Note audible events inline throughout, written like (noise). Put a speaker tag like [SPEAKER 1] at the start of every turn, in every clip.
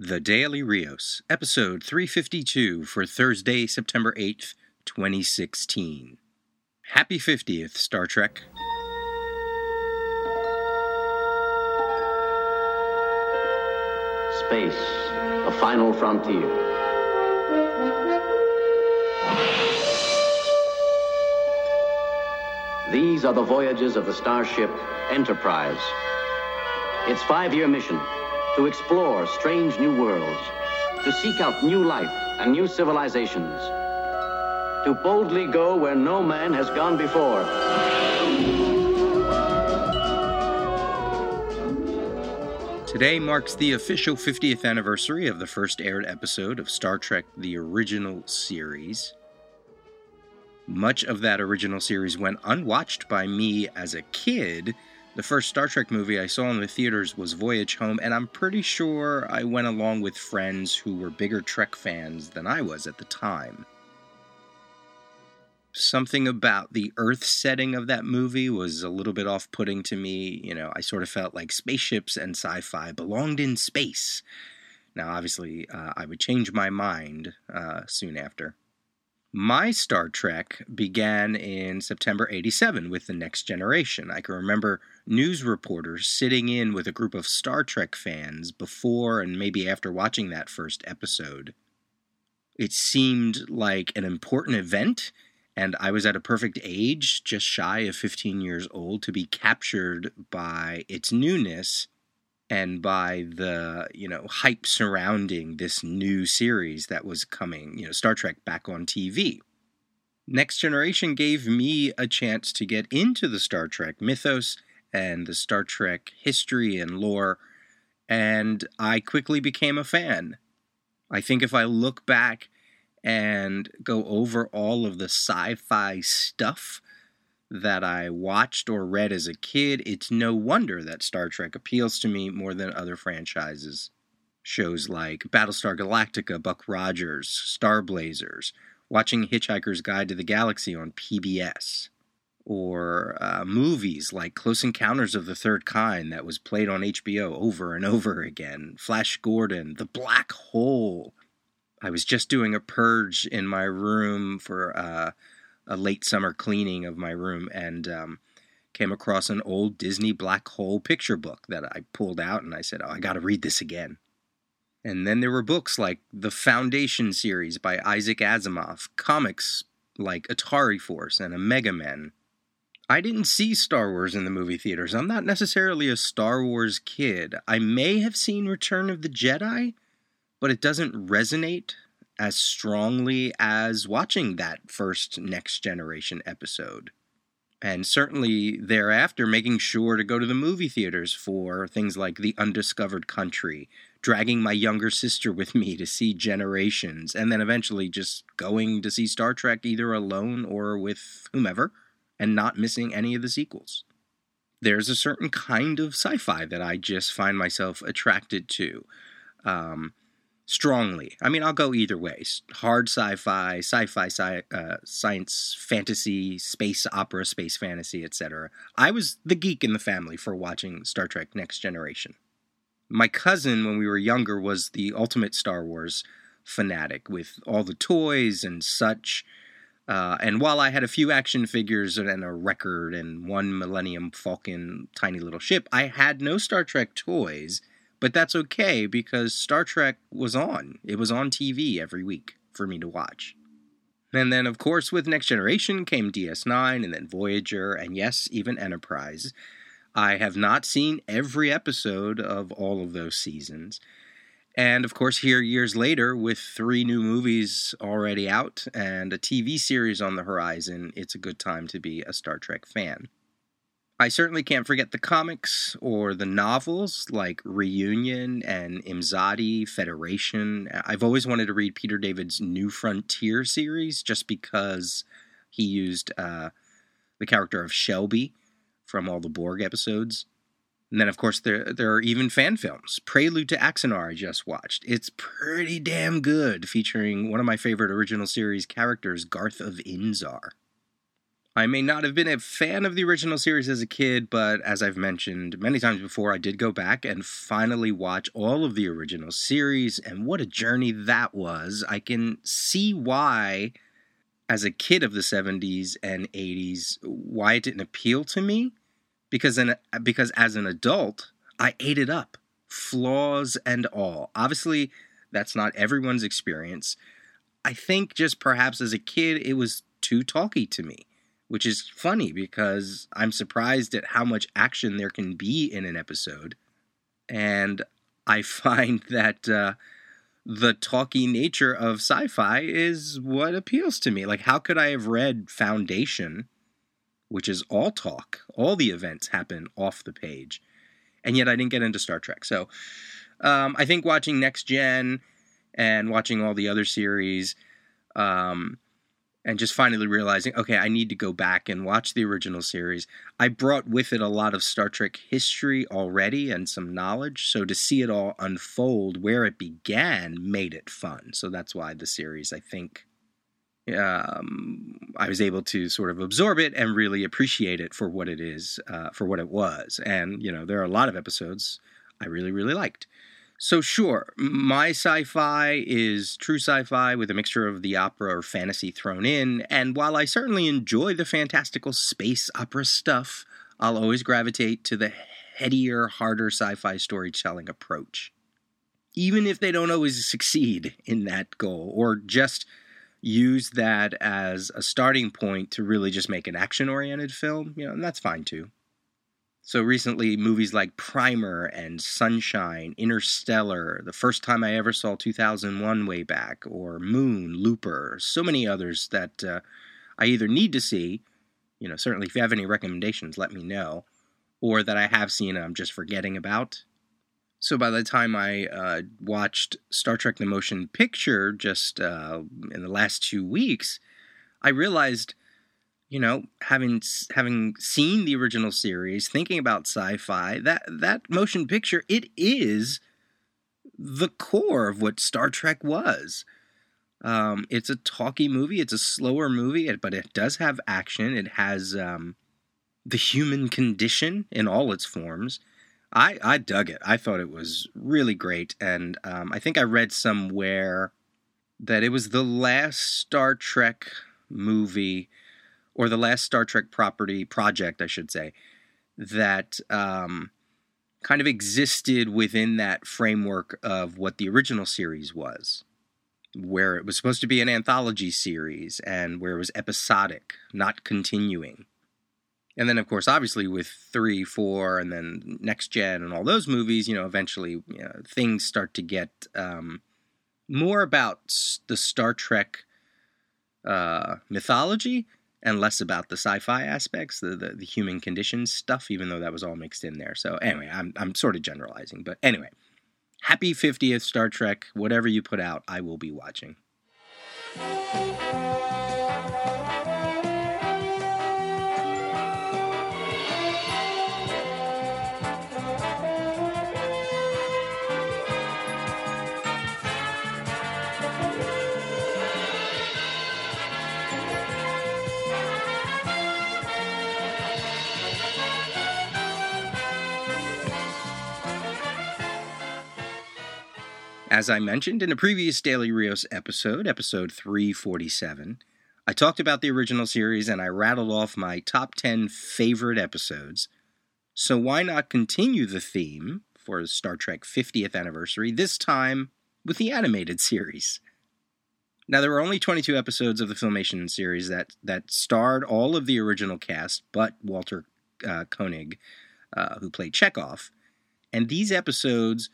[SPEAKER 1] The Daily Rios, episode 352 for Thursday, September 8th, 2016. Happy 50th, Star Trek.
[SPEAKER 2] Space, a final frontier. These are the voyages of the starship Enterprise. Its five year mission to explore strange new worlds, to seek out new life and new civilizations, to boldly go where no man has gone before.
[SPEAKER 1] Today marks the official 50th anniversary of the first aired episode of Star Trek The Original Series. Much of that original series went unwatched by me as a kid. The first Star Trek movie I saw in the theaters was Voyage Home, and I'm pretty sure I went along with friends who were bigger Trek fans than I was at the time something about the Earth setting of that movie was a little bit off putting to me. You know, I sort of felt like spaceships and sci fi belonged in space. Now, obviously, uh, I would change my mind uh, soon after. My Star Trek began in September 87 with The Next Generation. I can remember news reporters sitting in with a group of Star Trek fans before and maybe after watching that first episode. It seemed like an important event and I was at a perfect age, just shy of 15 years old, to be captured by its newness and by the you know hype surrounding this new series that was coming, you know, Star Trek back on TV. Next Generation gave me a chance to get into the Star Trek mythos and the Star Trek history and lore, and I quickly became a fan. I think if I look back and go over all of the sci fi stuff that I watched or read as a kid, it's no wonder that Star Trek appeals to me more than other franchises. Shows like Battlestar Galactica, Buck Rogers, Star Blazers, watching Hitchhiker's Guide to the Galaxy on PBS, or uh, movies like Close Encounters of the Third Kind that was played on HBO over and over again, Flash Gordon, The Black Hole, I was just doing a purge in my room for uh, a late summer cleaning of my room and um, came across an old Disney Black Hole picture book that I pulled out and I said, Oh, I got to read this again. And then there were books like the Foundation series by Isaac Asimov, comics like Atari Force and a Mega Men. I didn't see Star Wars in the movie theaters. I'm not necessarily a Star Wars kid. I may have seen Return of the Jedi but it doesn't resonate as strongly as watching that first Next Generation episode. And certainly thereafter, making sure to go to the movie theaters for things like The Undiscovered Country, dragging my younger sister with me to see Generations, and then eventually just going to see Star Trek either alone or with whomever, and not missing any of the sequels. There's a certain kind of sci fi that I just find myself attracted to. Um, strongly. I mean, I'll go either way. Hard sci-fi, sci-fi, sci- uh, science, fantasy, space opera, space fantasy, etc. I was the geek in the family for watching Star Trek: Next Generation. My cousin, when we were younger, was the ultimate Star Wars fanatic with all the toys and such. Uh, and while I had a few action figures and a record and one Millennium Falcon tiny little ship, I had no Star Trek toys but that's okay because Star Trek was on. It was on TV every week for me to watch. And then, of course, with Next Generation came DS9 and then Voyager, and yes, even Enterprise. I have not seen every episode of all of those seasons. And of course, here years later, with three new movies already out and a TV series on the horizon, it's a good time to be a Star Trek fan. I certainly can't forget the comics or the novels like Reunion and Imzadi, Federation. I've always wanted to read Peter David's New Frontier series just because he used uh, the character of Shelby from all the Borg episodes. And then, of course, there there are even fan films. Prelude to Axanar I just watched. It's pretty damn good, featuring one of my favorite original series characters, Garth of Izar. I may not have been a fan of the original series as a kid, but as I've mentioned many times before, I did go back and finally watch all of the original series, and what a journey that was. I can see why, as a kid of the 70s and 80s, why it didn't appeal to me. Because, in, because as an adult, I ate it up, flaws and all. Obviously, that's not everyone's experience. I think just perhaps as a kid, it was too talky to me which is funny because I'm surprised at how much action there can be in an episode. And I (laughs) find that uh, the talky nature of sci fi is what appeals to me. Like, how could I have read Foundation, which is all talk? All the events happen off the page. And yet I didn't get into Star Trek. So um, I think watching Next Gen and watching all the other series. Um, and just finally realizing, okay, I need to go back and watch the original series. I brought with it a lot of Star Trek history already and some knowledge, so to see it all unfold where it began made it fun. So that's why the series, I think, um, I was able to sort of absorb it and really appreciate it for what it is, uh, for what it was. And, you know, there are a lot of episodes I really, really liked. So, sure, my sci fi is true sci fi with a mixture of the opera or fantasy thrown in, and while I certainly enjoy the fantastical space opera stuff, I'll always gravitate to the headier, harder sci fi storytelling approach. Even if they don't always succeed in that goal, or just use that as a starting point to really just make an action oriented film, you know, and that's fine too. So recently, movies like Primer and Sunshine, Interstellar, the first time I ever saw 2001 way back, or Moon, Looper, so many others that uh, I either need to see, you know, certainly if you have any recommendations, let me know, or that I have seen and I'm just forgetting about. So by the time I uh, watched Star Trek the Motion Picture just uh, in the last two weeks, I realized you know, having having seen the original series, thinking about sci-fi, that that motion picture it is the core of what Star Trek was. Um, it's a talky movie. It's a slower movie, but it does have action. It has um, the human condition in all its forms. I, I dug it. I thought it was really great, and um, I think I read somewhere that it was the last Star Trek movie or the last Star Trek property project, I should say, that um, kind of existed within that framework of what the original series was, where it was supposed to be an anthology series and where it was episodic, not continuing. And then, of course, obviously with three, four, and then next gen and all those movies, you know, eventually you know, things start to get um, more about the Star Trek uh, mythology and less about the sci-fi aspects, the, the, the human conditions stuff, even though that was all mixed in there. So anyway, I'm I'm sort of generalizing, but anyway, happy 50th Star Trek. Whatever you put out, I will be watching. As I mentioned in a previous Daily Rios episode, episode 347, I talked about the original series and I rattled off my top 10 favorite episodes. So why not continue the theme for Star Trek 50th anniversary, this time with the animated series? Now, there were only 22 episodes of the Filmation series that, that starred all of the original cast but Walter uh, Koenig, uh, who played Chekov. And these episodes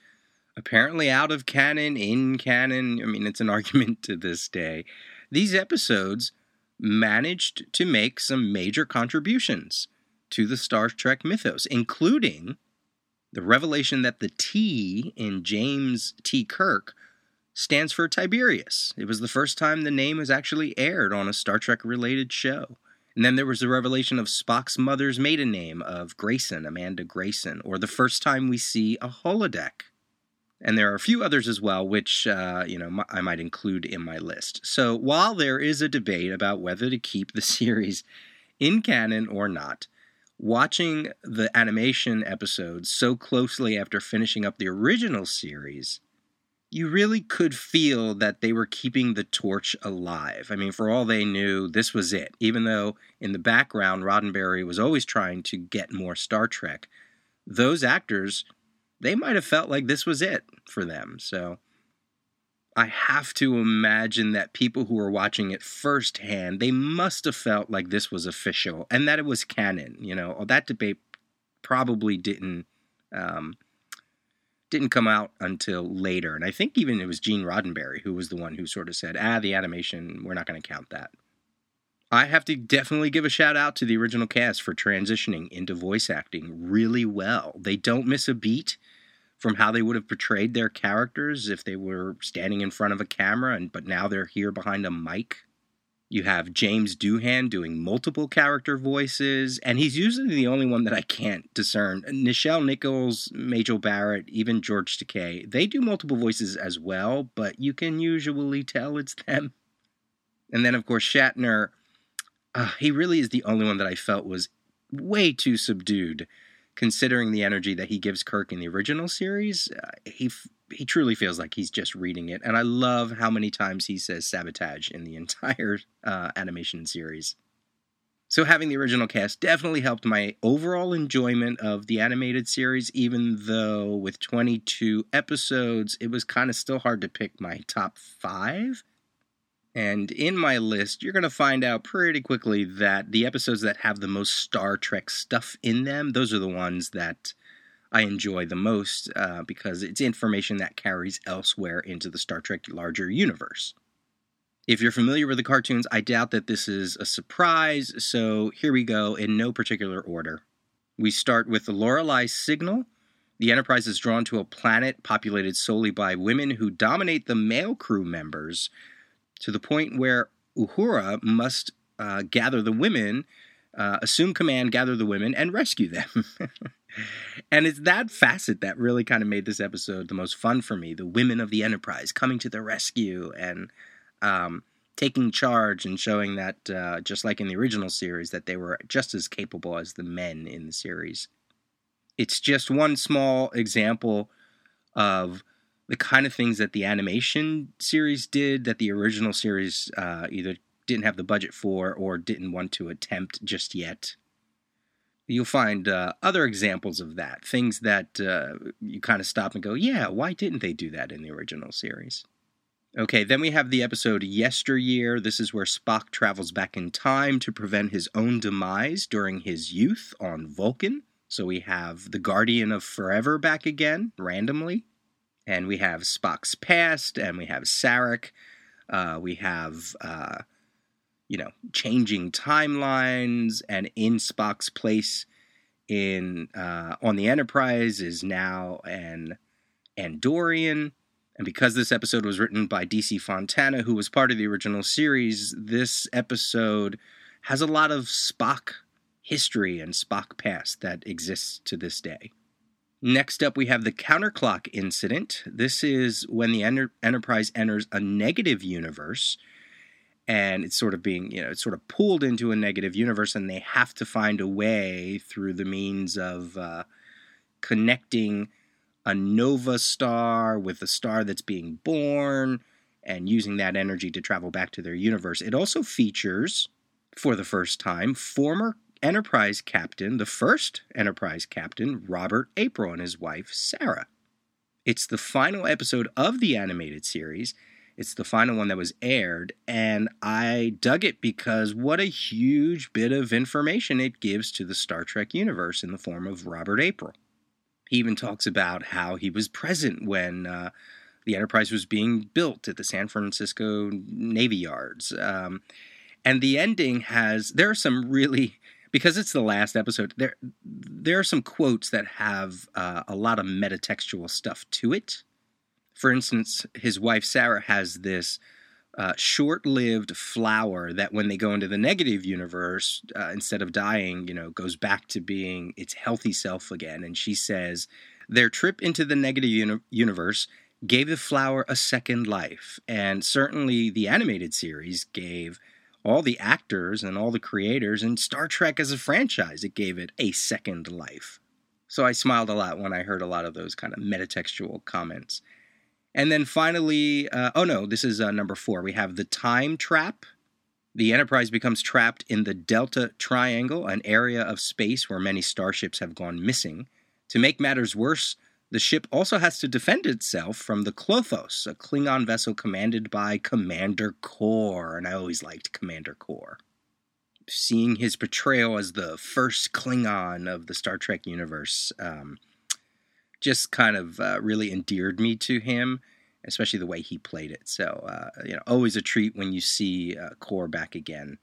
[SPEAKER 1] apparently out of canon, in canon. I mean, it's an (laughs) argument to this day. These episodes managed to make some major contributions to the Star Trek mythos, including the revelation that the T in James T. Kirk stands for Tiberius. It was the first time the name was actually aired on a Star Trek related show. And then there was the revelation of Spock's mother's maiden name of Grayson, Amanda Grayson, or the first time we see a holodeck and there are a few others as well, which uh, you know I might include in my list. So while there is a debate about whether to keep the (laughs) series in canon or not, watching the animation episodes so closely after finishing up the original series, you really could feel that they were keeping the torch alive. I mean, for all they knew, this was it. Even though in the background, Roddenberry was always trying to get more Star Trek, those actors, they might have felt like this was it for them. So I have to imagine that people who were watching it firsthand, they must have felt like this was official and that it was canon. You know, that debate probably didn't um, didn't come out until later, and I think even it was Gene Roddenberry who was the one who sort of said, "Ah, the animation, we're not going to count that." I have to definitely give a shout out to the original cast for transitioning into voice acting really well. They don't miss a beat from how they would have portrayed their characters if they were standing in front of a camera and but now they're here behind a mic. You have James Doohan doing multiple character voices, and he's usually the only one that I can't discern. Nichelle Nichols, Majel Barrett, even George Takei, they do multiple voices as well, but you can usually tell it's them. And then, of course, Shatner, uh, he really is the only one that I felt was way too subdued considering the energy that he gives Kirk in the original series, uh, he he truly feels like he's just reading it. And I love how many times he says sabotage in the (laughs) entire uh, animation series. So having the original cast definitely helped my overall enjoyment of the animated series, even though with 22 episodes, it was kind of still hard to pick my top five. And in my list, you're going to find out pretty quickly that the episodes that have the most Star Trek stuff in them, those are the ones that I enjoy the most uh, because it's information that carries elsewhere into the Star Trek larger universe. If you're familiar with the cartoons, I doubt that this is a surprise, so here we go in no particular order. We start with the Lorelei signal. The Enterprise is drawn to a planet populated solely by women who dominate the male crew members to the point where Uhura must uh, gather the women, uh, assume command, gather the women, and rescue them. (laughs) and it's that facet that really kind of made this episode the most fun for me. The women of the Enterprise coming to the rescue and um, taking charge and showing that, uh, just like in the original series, that they were just as capable as the men in the series. It's just one small example of the kind of things that the animation series did that the original series uh, either didn't have the budget for or didn't want to attempt just yet. You'll find uh, other examples of that, things that uh, you kind of stop and go, yeah, why didn't they do that in the original series? Okay, then we have the episode Yesteryear. This is where Spock travels back in time to prevent his own demise during his youth on Vulcan. So we have the Guardian of Forever back again, randomly and we have Spock's past, and we have Sarek. Uh, we have, uh, you know, changing timelines, and in Spock's place in uh, on the Enterprise is now an Andorian. And because this episode was written by DC Fontana, who was part of the original series, this episode has a lot of Spock history and Spock past that exists to this day. Next up, we have the counterclock incident. This is when the enter- Enterprise enters a negative universe, and it's sort of being, you know, it's sort of pulled into a negative universe, and they have to find a way through the means of uh, connecting a nova star with a star that's being born and using that energy to travel back to their universe. It also features, for the first time, former Enterprise captain, the first Enterprise captain, Robert April, and his wife, Sarah. It's the final episode of the animated series. It's the final one that was aired, and I dug it because what a huge bit of information it gives to the Star Trek universe in the form of Robert April. He even talks about how he was present when uh, the Enterprise was being built at the San Francisco Navy Yards. Um, and the ending has, there are some really because it's the last episode. There, there are some quotes that have uh, a lot of metatextual stuff to it. For instance, his wife Sarah has this uh, short-lived flower that, when they go into the negative universe, uh, instead of dying, you know, goes back to being its healthy self again. And she says their trip into the negative uni- universe gave the flower a second life, and certainly the animated series gave all the actors and all the creators and Star Trek as a franchise. It gave it a second life. So I smiled a lot when I heard a lot of those kind of metatextual comments. And then finally, uh, oh no, this is uh, number four. We have the time trap. The Enterprise becomes trapped in the Delta Triangle, an area of space where many starships have gone missing. To make matters worse, the ship also has to defend itself from the Klothos, a Klingon vessel commanded by Commander Kor, and I always liked Commander Kor. Seeing his portrayal as the first Klingon of the Star Trek universe um, just kind of uh, really endeared me to him, especially the way he played it. So, uh, you know, always a treat when you see uh, Kor back again.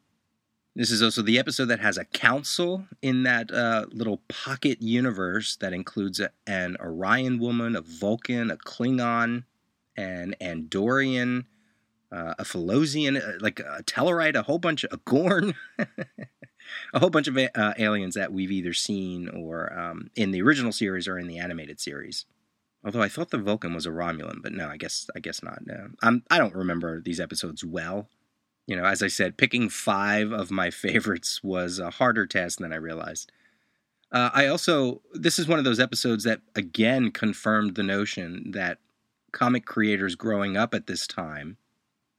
[SPEAKER 1] This is also the episode that has a council in that uh, little pocket universe that includes a, an Orion woman, a Vulcan, a Klingon, an Andorian, uh, a Phylosian, uh, like a Tellarite, a whole bunch of a Gorn, (laughs) a whole bunch of uh, aliens that we've either seen or um, in the original series or in the animated series. Although I thought the Vulcan was a Romulan, but no, I guess I guess not. No. I'm, I don't remember these episodes well you know, as I said, picking five of my favorites was a harder task than I realized. Uh, I also, this is one of those episodes that again confirmed the notion that comic creators growing up at this time,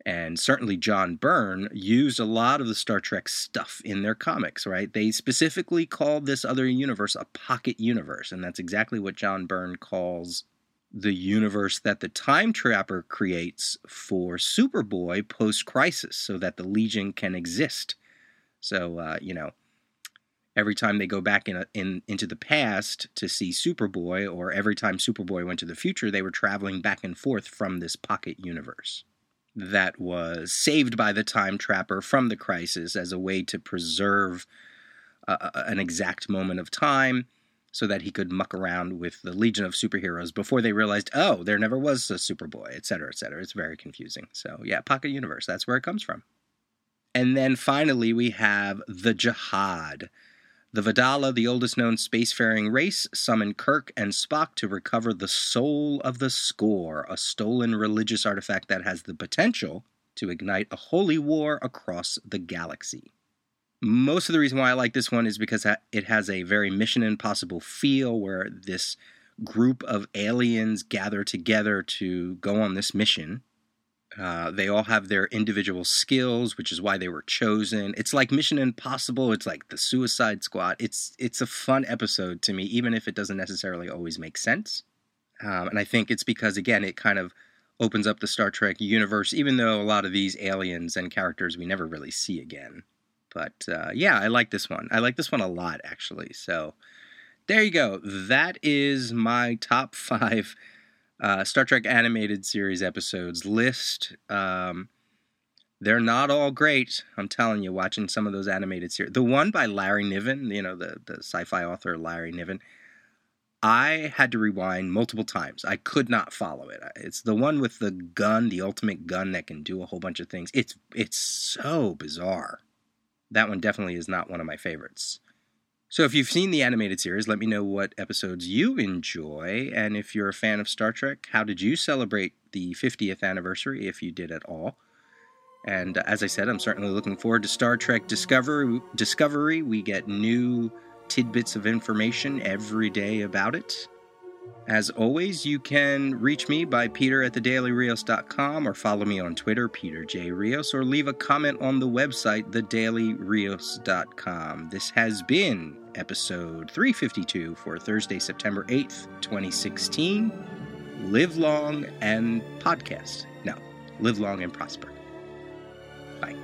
[SPEAKER 1] and certainly John Byrne, used a lot of the Star Trek stuff in their comics, right? They specifically called this other universe a pocket universe, and that's exactly what John Byrne calls the universe that the Time Trapper creates for Superboy post crisis so that the Legion can exist. So, uh, you know, every time they go back in, a, in into the past to see Superboy, or every time Superboy went to the future, they were traveling back and forth from this pocket universe that was saved by the Time Trapper from the crisis as a way to preserve uh, an exact moment of time so that he could muck around with the Legion of Superheroes before they realized, oh, there never was a Superboy, et cetera, et cetera. It's very confusing. So, yeah, Pocket Universe, that's where it comes from. And then finally, we have the Jihad. The Vedala, the oldest known spacefaring race, summon Kirk and Spock to recover the soul of the Skorr, a stolen religious artifact that has the potential to ignite a holy war across the galaxy. Most of the reason why I like this one is because it has a very Mission Impossible feel where this group of aliens gather together to go on this mission. Uh, they all have their individual skills, which is why they were chosen. It's like Mission Impossible. It's like the Suicide Squad. It's it's a fun episode to me, even if it doesn't necessarily always make sense. Um, and I think it's because again, it kind of opens up the Star Trek universe, even though a lot of these aliens and characters we never really see again. But uh, yeah, I like this one. I like this one a lot, actually. So there you go. That is my top (laughs) five uh, Star Trek animated series episodes list. Um, they're not all great. I'm telling you, watching some of those animated series. The one by Larry Niven, you know, the, the sci fi author Larry Niven, I had to rewind multiple times. I could not follow it. It's the one with the gun, the ultimate gun that can do a whole bunch of things. It's it's so bizarre that one definitely is not one of my favorites. So if you've seen the animated series, let me know what episodes you enjoy. And if you're a fan of Star Trek, how did you celebrate the 50th anniversary, if you did at all? And uh, as I said, I'm certainly looking forward to Star Trek Discovery. Discovery, we get new tidbits of information every day about it. As always, you can reach me by peter at thedailyrios.com or follow me on Twitter, Peter J. Rios, or leave a comment on the website, thedailyrios.com. This has been episode 352 for Thursday, September 8th, 2016. Live long and podcast. No, live long and prosper. Bye.